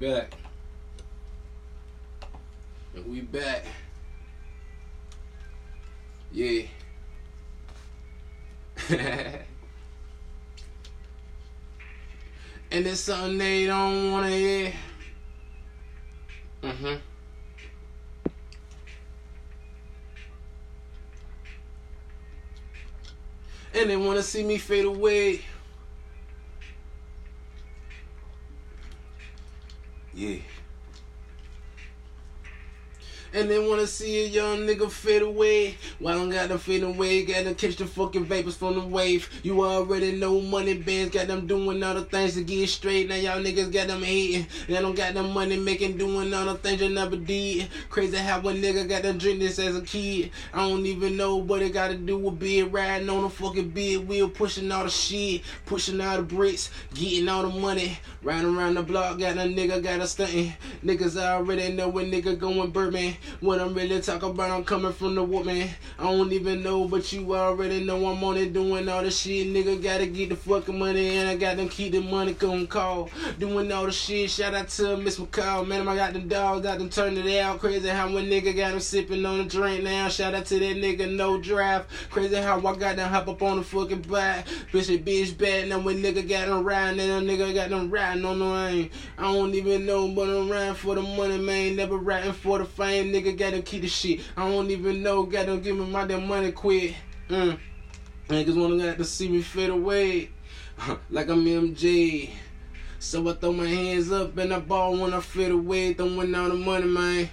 back. And we back. Yeah. and it's something they don't wanna hear. Mm-hmm. And they wanna see me fade away. Yeah. And they wanna see a young nigga fade away. Why I don't got them fade away? Got to catch the fucking vapors from the wave. You already know money bands got them doing all the things to get straight. Now y'all niggas got them hating. They don't got them money making, doing all the things you never did. Crazy how a nigga got them drink this as a kid. I don't even know what it gotta do with being riding on a fucking big wheel, pushing all the shit, pushing all the bricks, getting all the money. Riding around the block, got a nigga got a stunting. Niggas already know when nigga going Birdman. What I'm really talking about, I'm coming from the woman. I don't even know, but you already know I'm on it doing all the shit. Nigga gotta get the fucking money, and I got them keep the money come call. Doing all the shit. Shout out to Miss McCall, man. I got them dogs, got them turn it out. Crazy how one nigga got them sipping on the drink now. Shout out to that nigga, no draft. Crazy how I got them hop up on the fucking bike. Bitch, bitch bad. Now when nigga got them riding, and a nigga got them riding on the lane. I don't even know, but I'm riding for the money, man. Never riding for the fame nigga gotta keep the shit. I don't even know, gotta give me my damn money quick. Mm. Niggas wanna got to see me fade away. like I'm MJ. So I throw my hands up and I ball when I fade away. Throwing all the money, man.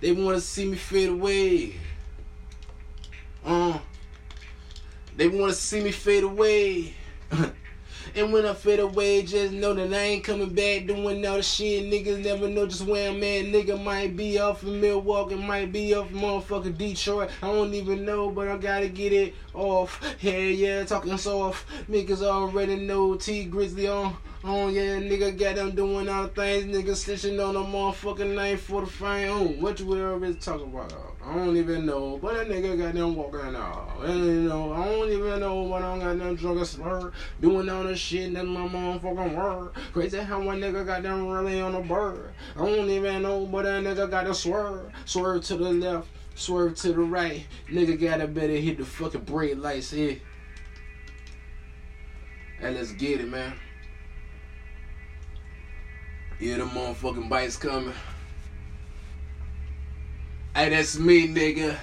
They wanna see me fade away. Uh. They wanna see me fade away. And when I fade away, just know that I ain't coming back doing all the shit. Niggas never know just where I'm at. Nigga might be off in Milwaukee, might be off in motherfucking Detroit. I don't even know, but I gotta get it off. Hell yeah, talking soft. Niggas already know T Grizzly on. Oh yeah, nigga got them doing all the things. Nigga stitching on a motherfucking name for the fame. Oh, what you already talking about? I don't even know, but that nigga got them walking out. And you know, I don't even know, but I got them drunk as slur. Doing all the shit that's my motherfucking word. Crazy how one nigga got them really on a bird. I don't even know, but that nigga got to swerve. Swerve to the left, swerve to the right. Nigga gotta better hit the fucking brake lights here. And let's get it, man. Yeah, the motherfucking bites coming. Hey, that's me, nigga.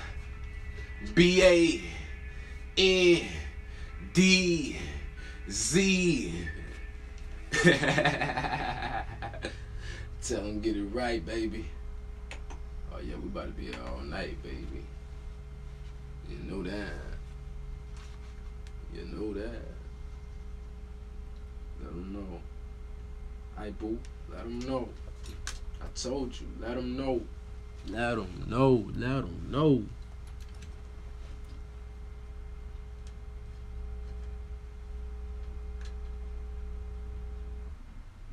B A N D Z. Tell them get it right, baby. Oh yeah, we about to be here all night, baby. You know that. You know that. I don't know. Hi, boo. Let them know. I told you. Let them know. Let them know. Let them know.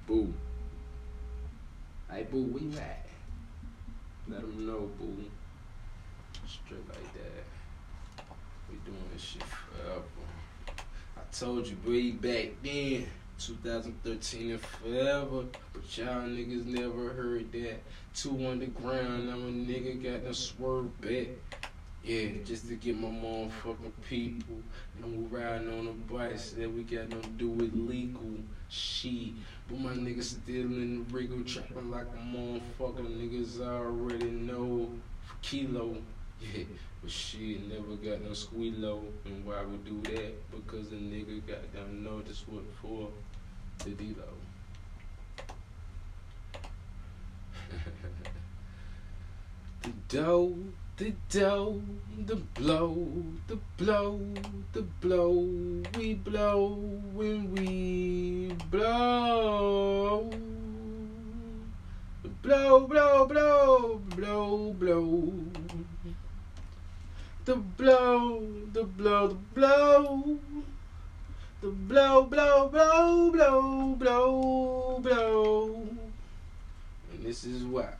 Boo. Hey, boo, where you at? Let them know, boo. Straight like that. We doing this shit forever. I told you, way back then. 2013 and forever. But y'all niggas never heard that. Two underground, I'm a nigga got them swerve back. Yeah, just to get my motherfucking people. And we riding on the bikes that we got them do with illegal shit. But my niggas still in the wriggle trapping like a motherfucker. Niggas already know kilo. But shit never got no squealo. And why we do that? Because the nigga got them know this what for the D-Lo. the dough, the dough, the blow, the blow, the blow, we blow when we blow. Blow, blow, blow, blow, blow. The blow, the blow, the blow. The blow, blow, blow, blow, blow, blow. And this is why.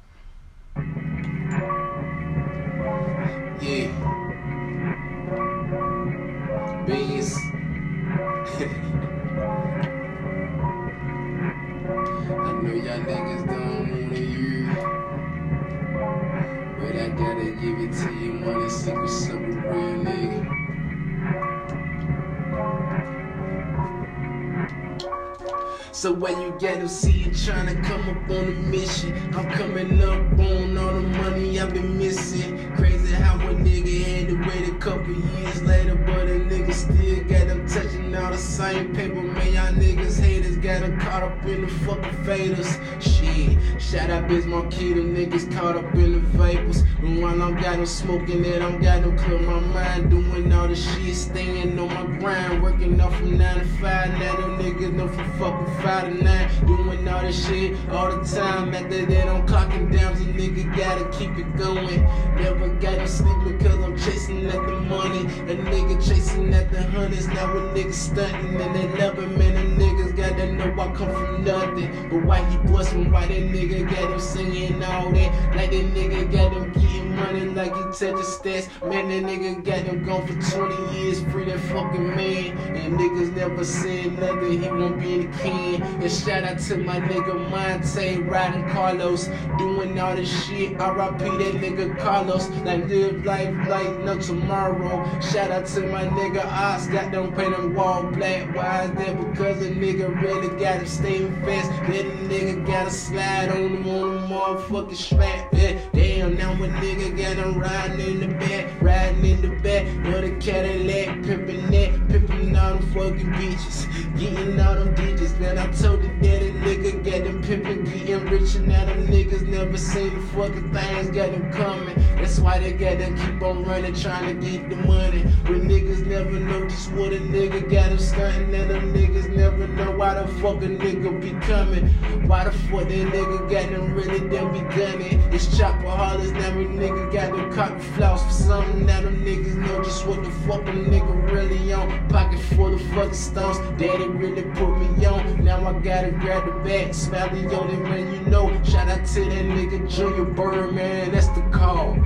So why you gotta see you tryna come up on a mission? I'm coming up on all the money I've been missing. Crazy how a nigga had to wait a couple years later, but a nigga still got them touching all the same paper. Man, y'all niggas haters got them caught up in the fucking faders. Shit, shout out Biz Markie, them niggas caught up in the vapors. And while I'm got them smoking it, I'm got them clear my mind, doing all the shit, staying on my grind, working up from 9 to 5. Now them niggas know from fucking 5 five to nine, doing all this shit all the time. After that, I'm clocking down, so nigga gotta keep it going. Never gotta sleep because I'm chasing at the money. A nigga chasing at the hundreds, now a nigga stunting and they him, man. The niggas gotta know I come from nothing. But why he bustin', why that nigga got him singing all that? Like that nigga got him money like he touch stats. Man, that nigga got him gone for 20 years, free that fucking man. And niggas never said nothing, he won't be the king. And shout out to my nigga Monte, riding Carlos, doing all this shit. RIP that nigga Carlos, like live life like no tomorrow. Shout out to my nigga Oz, got them paint them wall black. Why is that? Because a nigga really got him staying fast. Then a nigga gotta slide on him on the motherfucking strap. Yeah, now a nigga got him riding in the back, riding in the back of the Cadillac, pimping that, pimping all them fucking bitches, getting all them digits. Man, I told the daddy nigga got them pimpin', getting rich and now them niggas never seen the fucking things got them coming. That's why they got to keep on running, trying to get the money. But niggas never know just what a nigga got them stunting, and them niggas never know why the fuck a nigga be coming. Why the fuck that nigga got them really them be gunning? It's Chopaholics, now a nigga got them copy floss for something. Now them niggas know just what the fuck a nigga really on. Pocket full of fucking stones, daddy really put me on. Now I gotta grab the bag, smell the only man you know. Shout out to that nigga Junior Birdman, that's the call.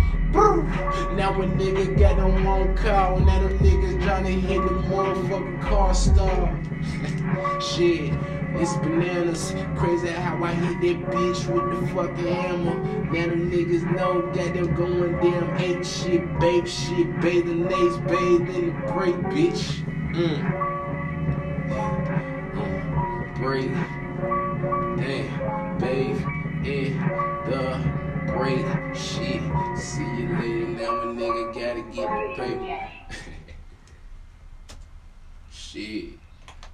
Now a nigga got on call, now them niggas trying to hit the motherfucking car star. Shit. It's bananas, crazy how I hit that bitch with the fucking hammer. Now them niggas know, got them going damn ape shit, babe shit, bathing ace, bathe in the break, bitch. Mm break. Damn, babe, in the break. Shit, see you later. Now a nigga gotta get the paper. Shit.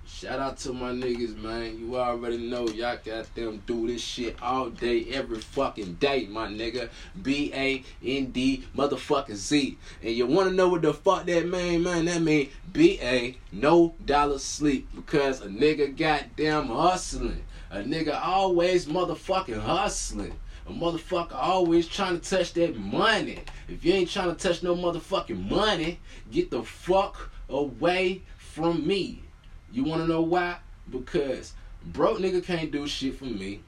Shout out to my niggas, man. You already know y'all got them do this shit all day, every fucking day, my nigga. B A N D motherfucking Z. And you wanna know what the fuck that mean, man? That mean B A no dollar sleep because a nigga got goddamn hustling. A nigga always motherfucking hustling. A motherfucker always trying to touch that money. If you ain't trying to touch no motherfucking money, get the fuck away from me. You wanna know why? Because broke nigga can't do shit for me.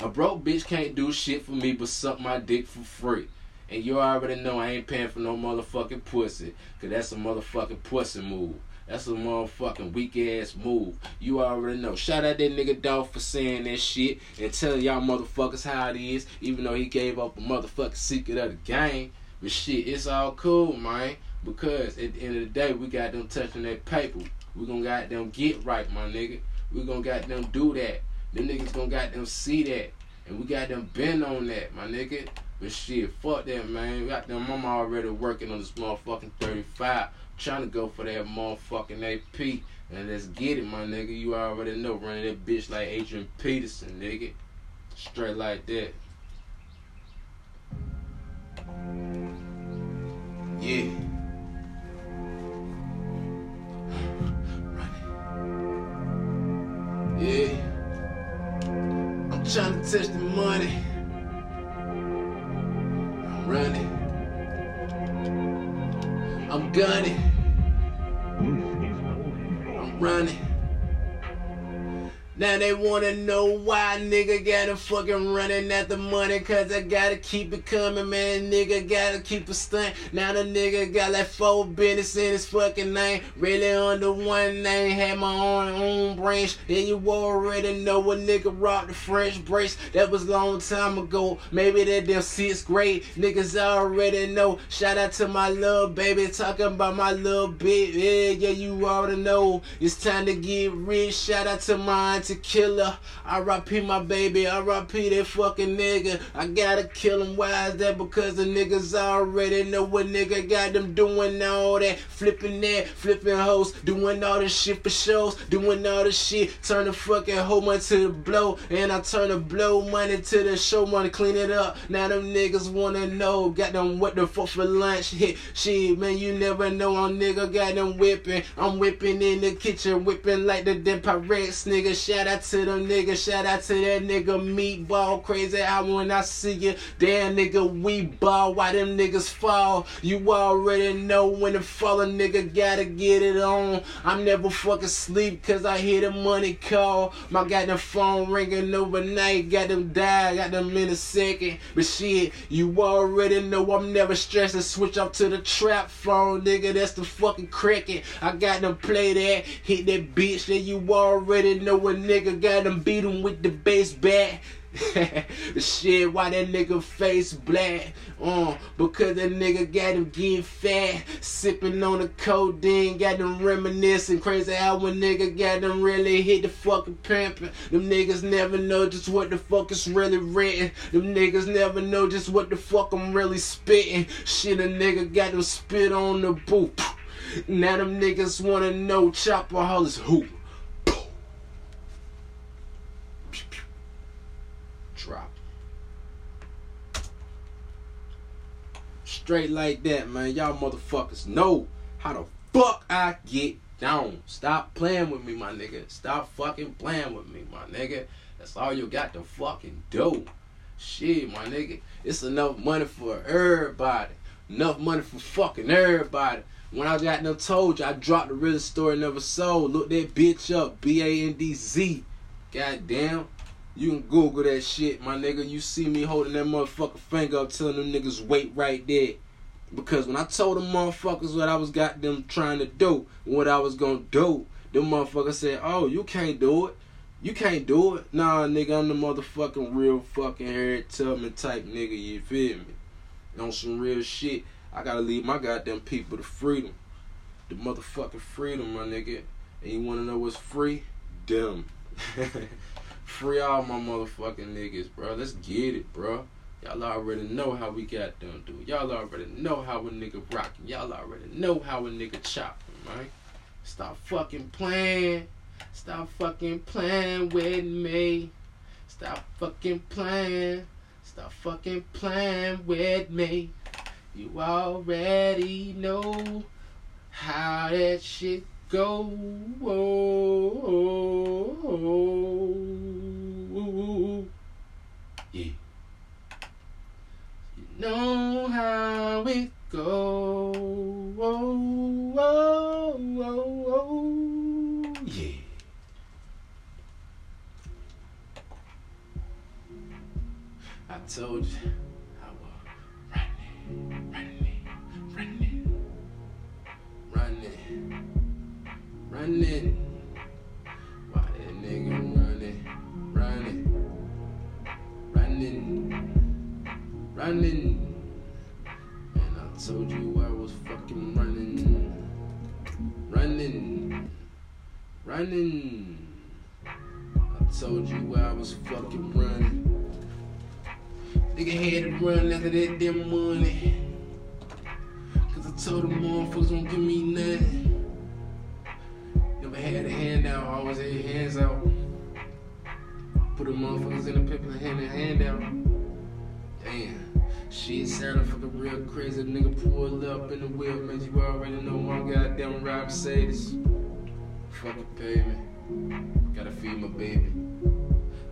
A broke bitch can't do shit for me but suck my dick for free. And you already know I ain't paying for no motherfucking pussy. Cause that's a motherfucking pussy move. That's a motherfucking weak ass move. You already know. Shout out that nigga Dolph for saying that shit and telling y'all motherfuckers how it is, even though he gave up a motherfucking secret of the game. But shit, it's all cool, man. Because at the end of the day, we got them touching that paper. We gonna got them get right, my nigga. We gonna got them do that. Them niggas gonna got them see that. And we got them bend on that, my nigga. But shit, fuck that, man. We got them mama already working on this motherfucking 35. Trying to go for that motherfucking AP. And let's get it, my nigga. You already know. Running that bitch like Adrian Peterson, nigga. Straight like that. Yeah. Yeah. I'm trying to touch the money. I'm running. I'm gunning. I'm running. Now they wanna know why nigga gotta fucking running at the money cause I gotta keep it coming, man. Nigga gotta keep it stunt. Now the nigga got like four business in his fucking name. Really under one name, had my own own branch. And you already know a nigga rocked the French brace. That was long time ago. Maybe that damn sixth grade. Niggas already know. Shout out to my little baby talking about my little bit. Yeah, yeah, you already know. It's time to get rich. Shout out to my to kill killer. R.I.P. my baby. I R.I.P. that fucking nigga. I gotta kill him. Why is that? Because the niggas already know what nigga got them doing all that. Flipping that, flipping hoes. Doing all this shit for shows. Doing all this shit. Turn the fucking whole money to the blow. And I turn the blow money to the show money. Clean it up. Now them niggas wanna know. Got them what the fuck for lunch. Hit shit, man. You never know. I'm nigga got them whipping. I'm whipping in the kitchen. Whipping like the damn Pyrex nigga. Shout out to them niggas. Shout out to that nigga Meatball. Crazy how when I see you. Damn nigga, we ball. Why them niggas fall? You already know when the fallen nigga gotta get it on. I'm never fucking sleep cause I hear the money call. My goddamn phone ringing overnight. Got them die. Got them in a second. But shit, you already know I'm never stressing. Switch up to the trap phone, nigga. That's the fucking cricket. I got them play that. Hit that bitch that you already know a nigga got them beat him with the bass bat. Shit, why that nigga face black? Uh, because that nigga got him getting fat, sipping on the codeine, got them reminiscing. Crazy how when nigga got them really hit the fucking pimpin'. Them niggas never know just what the fuck is really written. Them niggas never know just what the fuck I'm really spitting. Shit, a nigga got them spit on the boot. Now them niggas wanna know Chopaholics who. Straight like that, man. Y'all motherfuckers know how the fuck I get down. Stop playing with me, my nigga. Stop fucking playing with me, my nigga. That's all you got to fucking do. Shit, my nigga. It's enough money for everybody. Enough money for fucking everybody. When I got no told you, I dropped the real story never sold. Look that bitch up. B A N D Z. Goddamn. You can Google that shit, my nigga. You see me holding that motherfucking finger up telling them niggas wait right there. Because when I told them motherfuckers what I was got them trying to do, what I was gonna do, them motherfuckers said, Oh, you can't do it. You can't do it. Nah, nigga, I'm the motherfucking real fucking Harriet Tubman type nigga, you feel me? On some real shit. I gotta leave my goddamn people the freedom. The motherfucking freedom, my nigga. And you wanna know what's free? Them. Free all my motherfucking niggas, bro. Let's get it, bro. Y'all already know how we got them, dude. Y'all already know how a nigga rockin'. Y'all already know how a nigga chopping, right? Stop fucking playing. Stop fucking playing with me. Stop fucking playing. Stop fucking playing with me. You already know how that shit go. Know how it go. Yeah. I told you I was running, running, running, running, running. Why that nigga running, running, running, running? And I told you I was fucking running, running, running. I told you I was fucking running. Nigga had to run after that damn money. Cause I told them motherfuckers won't give me nothing. Never had a handout, always had hands out. Put the motherfuckers in the paper and hand a handout. Damn. Shit sounded fucking real crazy. Nigga pulled up in the wheel, man. You already know my goddamn rap say this. Fucking pay me. Gotta feed my baby.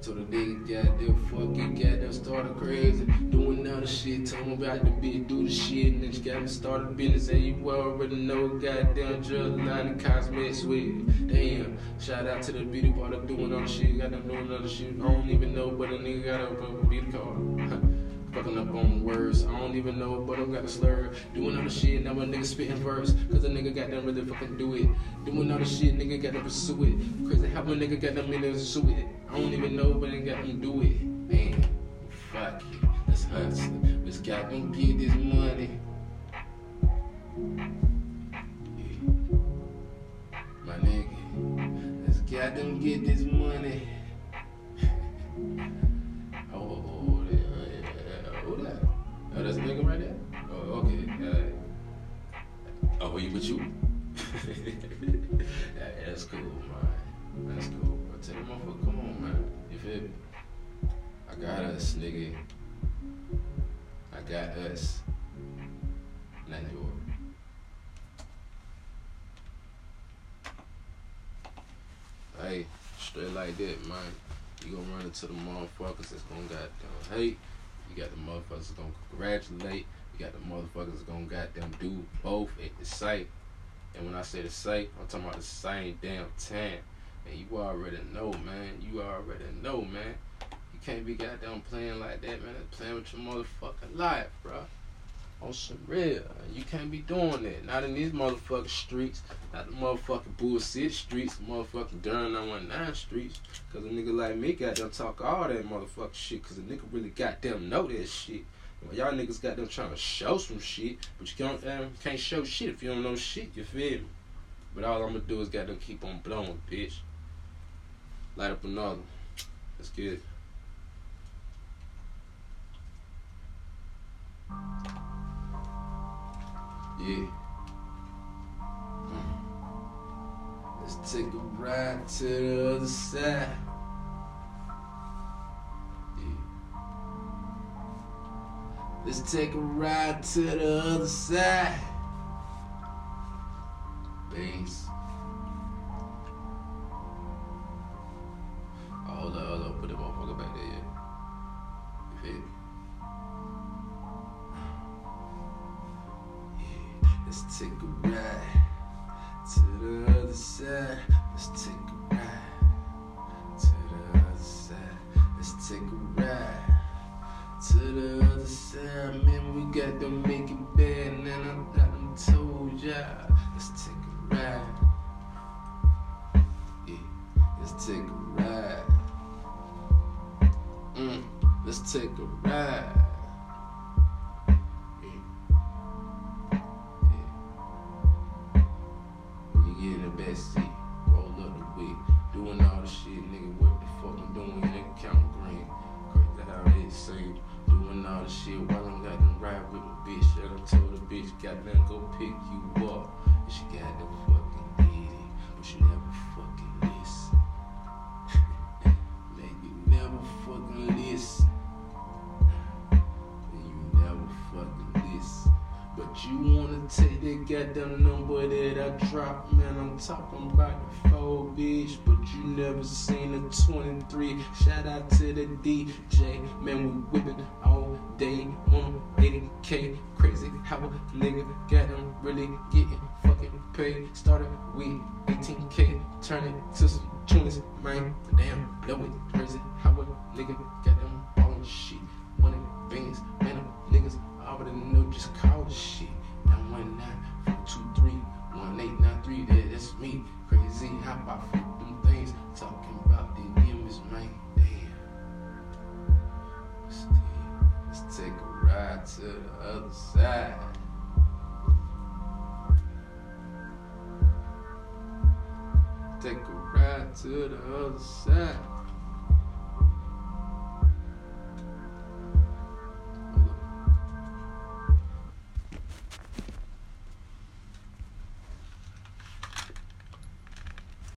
So the nigga goddamn fuck it, goddamn started crazy. Doing other shit, told him about the bitch, do the shit. She got started business, and you already know goddamn drug line and cosmetics with Damn, shout out to the beauty part of doing all the shit, goddamn doing other shit. I don't even know, but a nigga got a beauty card. Fucking up on words. I don't even know, but I'm got to slur. Doing other shit, now a nigga spitting verse. Cause a nigga got them really fucking do it. Doing other shit, nigga got to pursue it. Crazy how a nigga got them in there pursue it. I don't even know, but I got them do it. Man, fuck it. Let's hustle. Let's got them get this money. Yeah. My nigga. Let's got them get this money. That's a nigga right there? Oh, okay. Uh, oh, he with you? yeah, that's cool, man. That's cool. I tell you, motherfucker, come on, man. You feel me? I got us, nigga. I got us. Not yours. Hey, straight like that, man. You gonna run into the motherfuckers that's gonna goddamn hate. You got the motherfuckers gonna congratulate. You got the motherfuckers gonna goddamn do both at the site. And when I say the site, I'm talking about the same damn time. And you already know, man. You already know, man. You can't be goddamn playing like that, man. Playing with your motherfucking life, bro on some real. You can't be doing that. Not in these motherfucking streets. Not the motherfucking bullshit streets. Motherfucking Durham 919 streets. Cause a nigga like me got them talk all that motherfucking shit. Cause a nigga really got them know that shit. Well, y'all niggas got them trying to show some shit. But you can't, um, can't show shit if you don't know shit. You feel me? But all I'm gonna do is got them keep on blowing, bitch. Light up another. Get it. Yeah. Let's take a ride to the other side. Yeah. Let's take a ride to the other side. Bass. Let's take a ride. Yeah, let's take a ride. Mm, let's take a ride. And you never fucking listen. But you wanna take that goddamn number that I dropped, man. I'm talking about the four, bitch. But you never seen a 23. Shout out to the DJ, man. We whipping all day on 80k. Crazy how a nigga got them really getting fucking paid. Started with 18k, turn it to to the other side.